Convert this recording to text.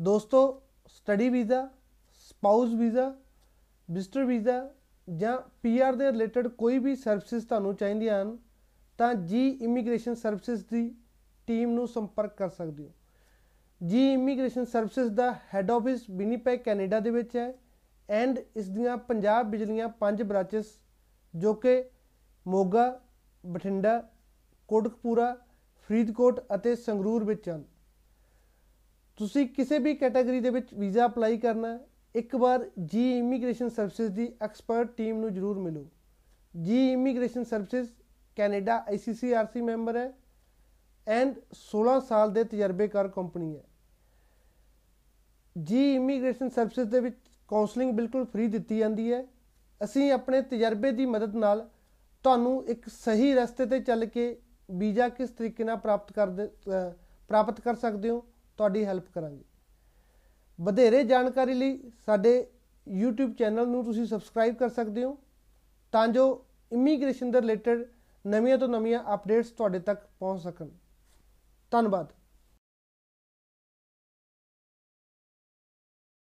ਦੋਸਤੋ study visa spouse visa visitor visa ਜਾਂ PR ਦੇ ਰਿਲੇਟਡ ਕੋਈ ਵੀ ਸਰਵਿਸਿਜ਼ ਤੁਹਾਨੂੰ ਚਾਹੀਦੀਆਂ ਹਨ, ਤਾਂ ਜੀ ਇਮੀਗ੍ਰੇਸ਼ਨ ਸਰਵਿਸਿਜ਼ ਦੀ ਟੀਮ ਨੂੰ ਸੰਪਰਕ ਕਰ ਸਕਦੇ ਹੋ। ਜੀ ਇਮੀਗ੍ਰੇਸ਼ਨ ਸਰਵਿਸਿਜ਼ ਦਾ ਹੈੱਡ ਆਫਿਸ ਵਿਨੀਪੈਗ ਕੈਨੇਡਾ ਦੇ ਵਿੱਚ ਹੈ ਐਂਡ ਇਸ ਦੀਆਂ ਪੰਜਾਬ ਬਿਜਲੀਆਂ ਪੰਜ ਬ੍ਰਾਂਚਸ ਜੋ ਕਿ ਮੋਗਾ, ਬਠਿੰਡਾ, ਕੋਟਕਪੂਰਾ, ਫਰੀਦਕੋਟ ਅਤੇ ਸੰਗਰੂਰ ਵਿੱਚ ਹਨ। ਤੁਸੀਂ ਕਿਸੇ ਵੀ ਕੈਟਾਗਰੀ ਦੇ ਵਿੱਚ ਵੀਜ਼ਾ ਅਪਲਾਈ ਕਰਨਾ ਇੱਕ ਵਾਰ ਜੀ ਇਮੀਗ੍ਰੇਸ਼ਨ ਸਰਵਿਸਿਜ਼ ਦੀ ਐਕਸਪਰਟ ਟੀਮ ਨੂੰ ਜਰੂਰ ਮਿਲੋ। G immigration services Canada ICCRC member ਹੈ ਐਂਡ 16 ਸਾਲ ਦੇ ਤਜਰਬੇਕਾਰ ਕੰਪਨੀ ਹੈ। ਜੀ ਇਮੀਗ੍ਰੇਸ਼ਨ ਸਰਵਿਸਿਜ਼ ਦੇ ਵਿੱਚ ਕਾਉਂਸਲਿੰਗ ਬਿਲਕੁਲ ਫ੍ਰੀ ਦਿੱਤੀ ਜਾਂਦੀ ਹੈ। ਅਸੀਂ ਆਪਣੇ ਤਜਰਬੇ ਦੀ ਮਦਦ ਨਾਲ ਤੁਹਾਨੂੰ ਇੱਕ ਸਹੀ ਰਸਤੇ ਤੇ ਚੱਲ ਕੇ ਵੀਜ਼ਾ ਕਿਸ ਤਰੀਕੇ ਨਾਲ ਪ੍ਰਾਪਤ ਕਰਦੇ ਪ੍ਰਾਪਤ ਕਰ ਸਕਦੇ ਹੋ? ਤੁਹਾਡੀ ਹੈਲਪ ਕਰਾਂਗੇ। ਵਧੇਰੇ ਜਾਣਕਾਰੀ ਲਈ ਸਾਡੇ YouTube ਚੈਨਲ ਨੂੰ ਤੁਸੀਂ ਸਬਸਕ੍ਰਾਈਬ ਕਰ ਸਕਦੇ ਹੋ ਤਾਂ ਜੋ ਇਮੀਗ੍ਰੇਸ਼ਨ ਦੇ ਰਿਲੇਟਡ ਨਵੀਆਂ ਤੋਂ ਨਵੀਆਂ ਅਪਡੇਟਸ ਤੁਹਾਡੇ ਤੱਕ ਪਹੁੰਚ ਸਕਣ। ਧੰਨਵਾਦ।